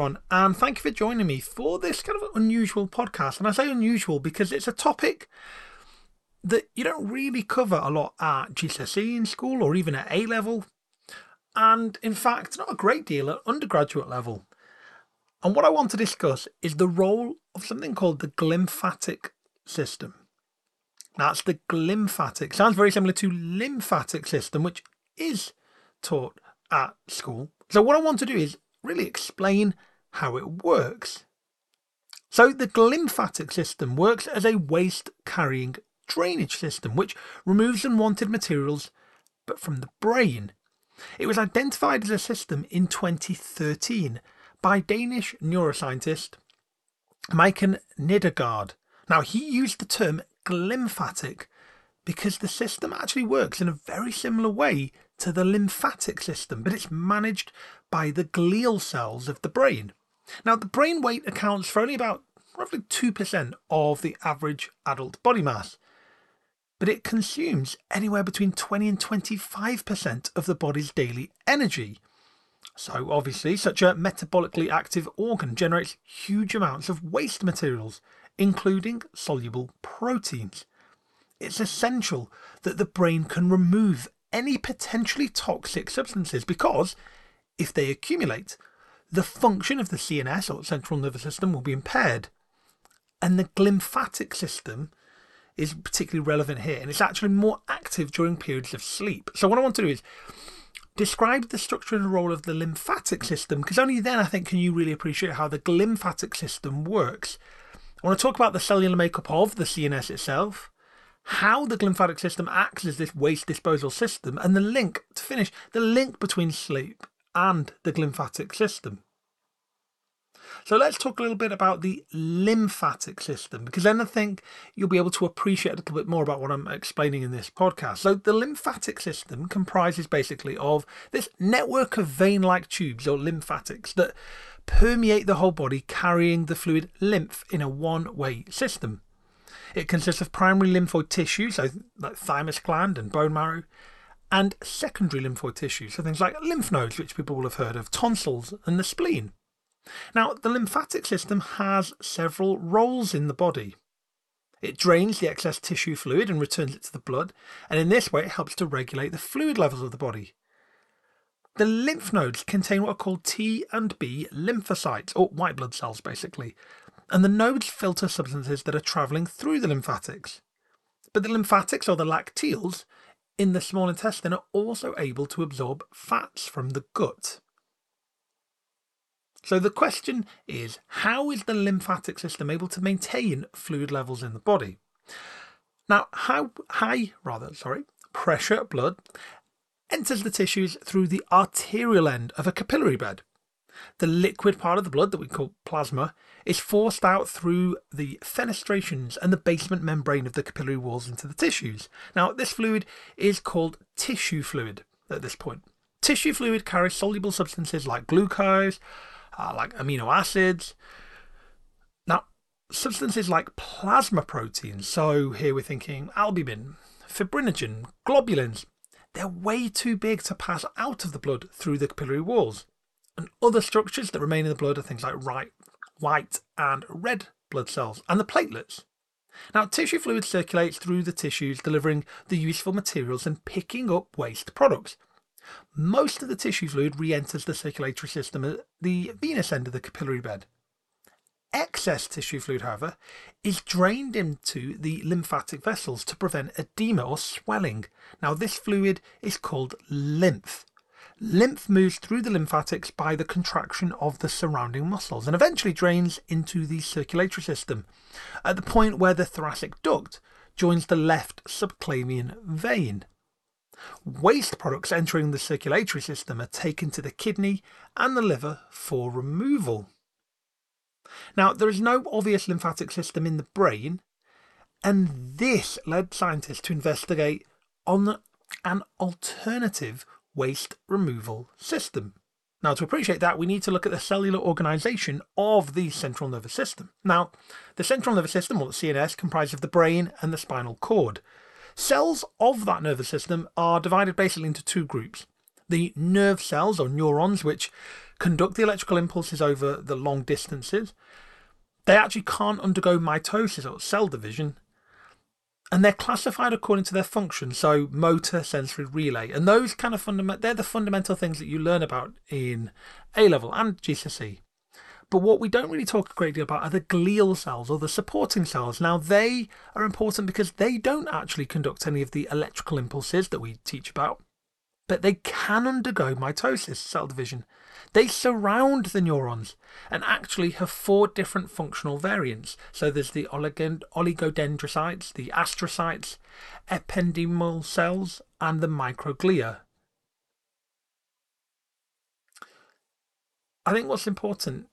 and thank you for joining me for this kind of unusual podcast. And I say unusual because it's a topic that you don't really cover a lot at GCSE in school or even at A level, and in fact, not a great deal at undergraduate level. And what I want to discuss is the role of something called the glymphatic system. That's the glymphatic. Sounds very similar to lymphatic system, which is taught at school. So, what I want to do is really explain how it works. So, the glymphatic system works as a waste carrying drainage system which removes unwanted materials but from the brain. It was identified as a system in 2013 by Danish neuroscientist Maiken Nedergaard. Now, he used the term glymphatic because the system actually works in a very similar way to the lymphatic system, but it's managed by the glial cells of the brain. Now, the brain weight accounts for only about roughly 2% of the average adult body mass, but it consumes anywhere between 20 and 25% of the body's daily energy. So, obviously, such a metabolically active organ generates huge amounts of waste materials, including soluble proteins. It's essential that the brain can remove any potentially toxic substances because if they accumulate, the function of the CNS or central nervous system will be impaired. And the glymphatic system is particularly relevant here, and it's actually more active during periods of sleep. So, what I want to do is describe the structure and role of the lymphatic system, because only then I think can you really appreciate how the glymphatic system works. I want to talk about the cellular makeup of the CNS itself, how the glymphatic system acts as this waste disposal system, and the link, to finish, the link between sleep and the glymphatic system. So let's talk a little bit about the lymphatic system, because then I think you'll be able to appreciate a little bit more about what I'm explaining in this podcast. So the lymphatic system comprises basically of this network of vein-like tubes or lymphatics that permeate the whole body, carrying the fluid lymph in a one-way system. It consists of primary lymphoid tissue, so like thymus gland and bone marrow, and secondary lymphoid tissue, so things like lymph nodes, which people will have heard of, tonsils, and the spleen. Now, the lymphatic system has several roles in the body. It drains the excess tissue fluid and returns it to the blood, and in this way it helps to regulate the fluid levels of the body. The lymph nodes contain what are called T and B lymphocytes, or white blood cells basically, and the nodes filter substances that are travelling through the lymphatics. But the lymphatics, or the lacteals, in the small intestine are also able to absorb fats from the gut. So the question is how is the lymphatic system able to maintain fluid levels in the body? Now, how high, rather, sorry, pressure blood enters the tissues through the arterial end of a capillary bed. The liquid part of the blood that we call plasma is forced out through the fenestrations and the basement membrane of the capillary walls into the tissues. Now, this fluid is called tissue fluid at this point. Tissue fluid carries soluble substances like glucose, uh, like amino acids. Now, substances like plasma proteins, so here we're thinking albumin, fibrinogen, globulins, they're way too big to pass out of the blood through the capillary walls. And other structures that remain in the blood are things like right, white and red blood cells and the platelets. Now, tissue fluid circulates through the tissues, delivering the useful materials and picking up waste products. Most of the tissue fluid re enters the circulatory system at the venous end of the capillary bed. Excess tissue fluid, however, is drained into the lymphatic vessels to prevent edema or swelling. Now, this fluid is called lymph. Lymph moves through the lymphatics by the contraction of the surrounding muscles and eventually drains into the circulatory system at the point where the thoracic duct joins the left subclavian vein. Waste products entering the circulatory system are taken to the kidney and the liver for removal. Now, there is no obvious lymphatic system in the brain, and this led scientists to investigate on an alternative waste removal system. Now, to appreciate that, we need to look at the cellular organization of the central nervous system. Now, the central nervous system, or the CNS, comprises of the brain and the spinal cord. Cells of that nervous system are divided basically into two groups The nerve cells or neurons, which conduct the electrical impulses over the long distances, they actually can't undergo mitosis or cell division. And they're classified according to their function, so motor, sensory, relay. And those kind of fundamental, they're the fundamental things that you learn about in A level and GCSE. But what we don't really talk a great deal about are the glial cells or the supporting cells. Now, they are important because they don't actually conduct any of the electrical impulses that we teach about, but they can undergo mitosis, cell division. They surround the neurons and actually have four different functional variants. So there's the oligodendrocytes, the astrocytes, ependymal cells, and the microglia. I think what's important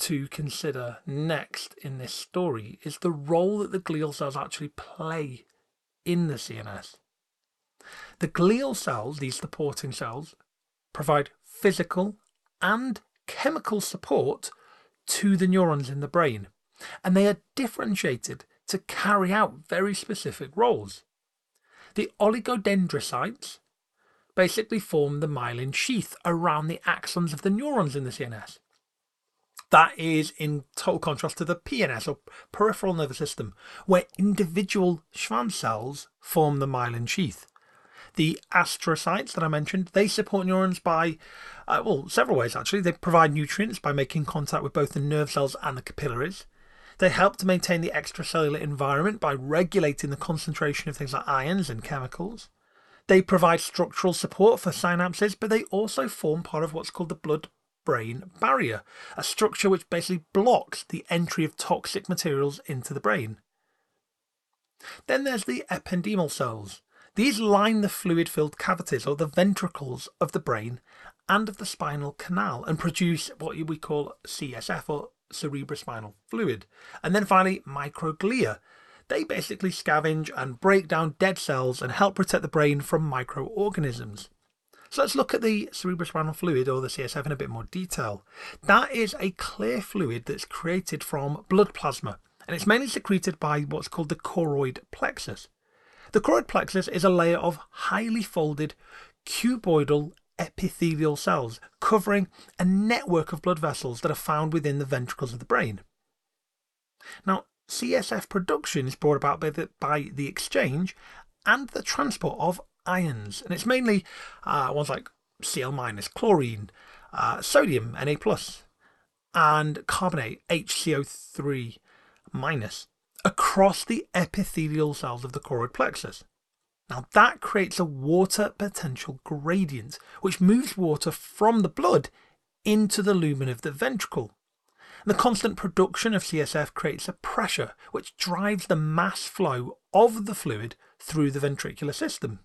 to consider next in this story is the role that the glial cells actually play in the CNS. The glial cells, these supporting cells, provide physical and chemical support to the neurons in the brain, and they are differentiated to carry out very specific roles. The oligodendrocytes basically form the myelin sheath around the axons of the neurons in the CNS. That is in total contrast to the PNS or peripheral nervous system, where individual Schwann cells form the myelin sheath. The astrocytes that I mentioned, they support neurons by, uh, well, several ways actually. They provide nutrients by making contact with both the nerve cells and the capillaries. They help to maintain the extracellular environment by regulating the concentration of things like ions and chemicals. They provide structural support for synapses, but they also form part of what's called the blood brain barrier, a structure which basically blocks the entry of toxic materials into the brain. Then there's the ependymal cells. These line the fluid filled cavities or the ventricles of the brain and of the spinal canal and produce what we call CSF or cerebrospinal fluid. And then finally, microglia. They basically scavenge and break down dead cells and help protect the brain from microorganisms. So let's look at the cerebrospinal fluid or the CSF in a bit more detail. That is a clear fluid that's created from blood plasma and it's mainly secreted by what's called the choroid plexus. The choroid plexus is a layer of highly folded cuboidal epithelial cells covering a network of blood vessels that are found within the ventricles of the brain. Now, CSF production is brought about by the, by the exchange and the transport of ions, and it's mainly uh, ones like Cl minus, chlorine, uh, sodium Na plus, and carbonate HCO3 minus across the epithelial cells of the choroid plexus. Now that creates a water potential gradient, which moves water from the blood into the lumen of the ventricle. The constant production of CSF creates a pressure which drives the mass flow of the fluid through the ventricular system.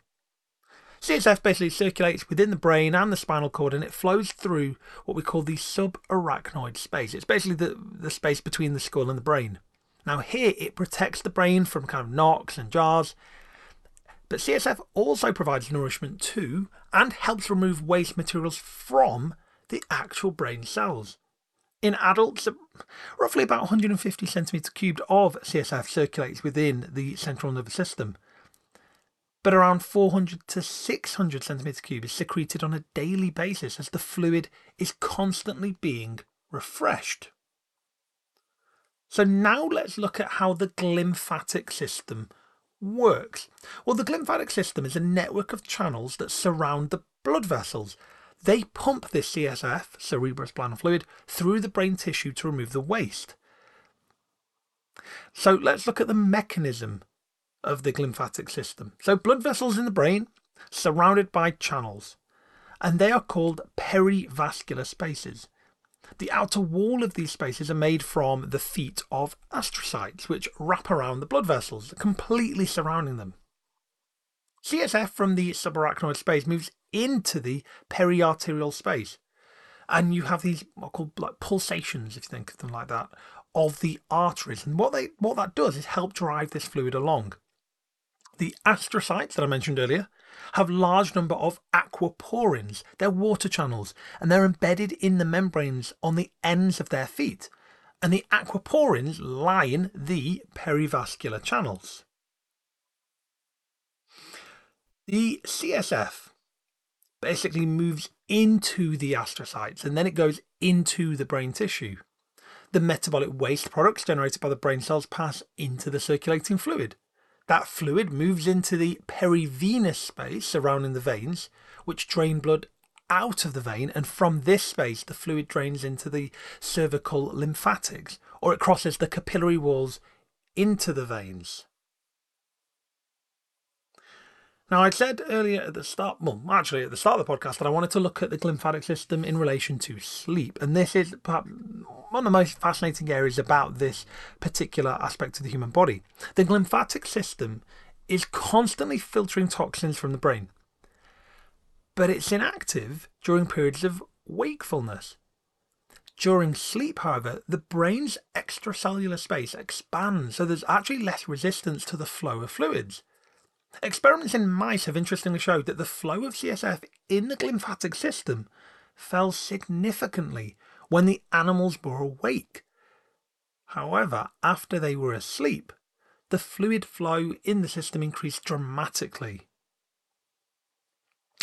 CSF basically circulates within the brain and the spinal cord and it flows through what we call the subarachnoid space. It's basically the, the space between the skull and the brain. Now, here it protects the brain from kind of knocks and jars, but CSF also provides nourishment to and helps remove waste materials from the actual brain cells. In adults, roughly about 150 centimetres cubed of CSF circulates within the central nervous system but around 400 to 600 centimeters cubed is secreted on a daily basis as the fluid is constantly being refreshed. So now let's look at how the glymphatic system works. Well, the glymphatic system is a network of channels that surround the blood vessels. They pump this CSF, cerebrospinal fluid, through the brain tissue to remove the waste. So let's look at the mechanism of the glymphatic system. So, blood vessels in the brain surrounded by channels, and they are called perivascular spaces. The outer wall of these spaces are made from the feet of astrocytes, which wrap around the blood vessels, completely surrounding them. CSF from the subarachnoid space moves into the periarterial space, and you have these what are called like pulsations, if you think of them like that, of the arteries. And what they what that does is help drive this fluid along. The astrocytes that I mentioned earlier have large number of aquaporins. They're water channels and they're embedded in the membranes on the ends of their feet. And the aquaporins line the perivascular channels. The CSF basically moves into the astrocytes and then it goes into the brain tissue. The metabolic waste products generated by the brain cells pass into the circulating fluid. That fluid moves into the perivenous space surrounding the veins, which drain blood out of the vein, and from this space, the fluid drains into the cervical lymphatics, or it crosses the capillary walls into the veins. Now, I said earlier at the start, well, actually at the start of the podcast, that I wanted to look at the glymphatic system in relation to sleep. And this is perhaps one of the most fascinating areas about this particular aspect of the human body. The glymphatic system is constantly filtering toxins from the brain, but it's inactive during periods of wakefulness. During sleep, however, the brain's extracellular space expands, so there's actually less resistance to the flow of fluids. Experiments in mice have interestingly showed that the flow of CSF in the glymphatic system fell significantly when the animals were awake. However, after they were asleep, the fluid flow in the system increased dramatically.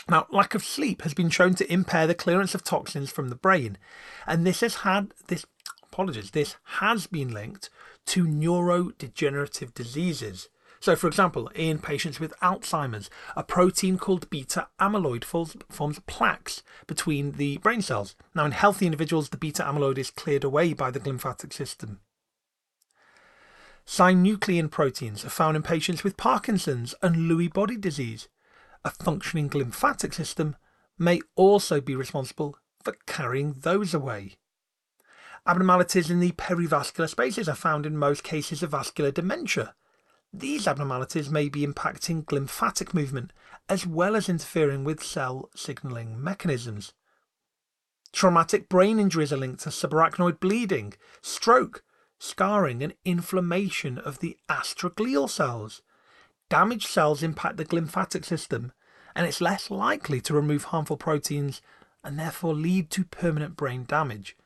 Now, lack of sleep has been shown to impair the clearance of toxins from the brain, and this has had this apologies, this has been linked to neurodegenerative diseases so, for example, in patients with Alzheimer's, a protein called beta amyloid forms plaques between the brain cells. Now, in healthy individuals, the beta amyloid is cleared away by the lymphatic system. Synuclein proteins are found in patients with Parkinson's and Lewy body disease. A functioning lymphatic system may also be responsible for carrying those away. Abnormalities in the perivascular spaces are found in most cases of vascular dementia, these abnormalities may be impacting glymphatic movement as well as interfering with cell signalling mechanisms. Traumatic brain injuries are linked to subarachnoid bleeding, stroke, scarring, and inflammation of the astroglial cells. Damaged cells impact the glymphatic system, and it's less likely to remove harmful proteins and therefore lead to permanent brain damage.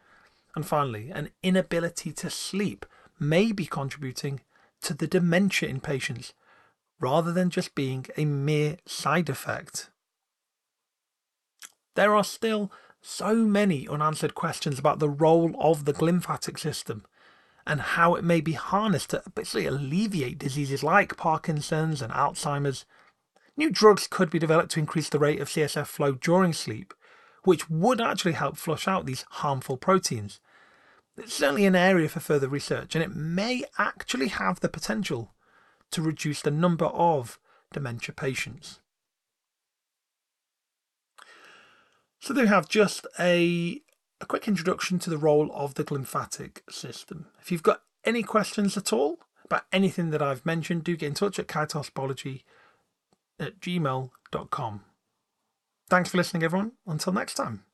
And finally, an inability to sleep may be contributing to the dementia in patients rather than just being a mere side effect. There are still so many unanswered questions about the role of the glymphatic system and how it may be harnessed to basically alleviate diseases like Parkinson's and Alzheimer's. New drugs could be developed to increase the rate of CSF flow during sleep, which would actually help flush out these harmful proteins. It's certainly an area for further research, and it may actually have the potential to reduce the number of dementia patients. So they have just a, a quick introduction to the role of the glymphatic system. If you've got any questions at all about anything that I've mentioned, do get in touch at kaitosbiology at gmail.com. Thanks for listening, everyone. Until next time.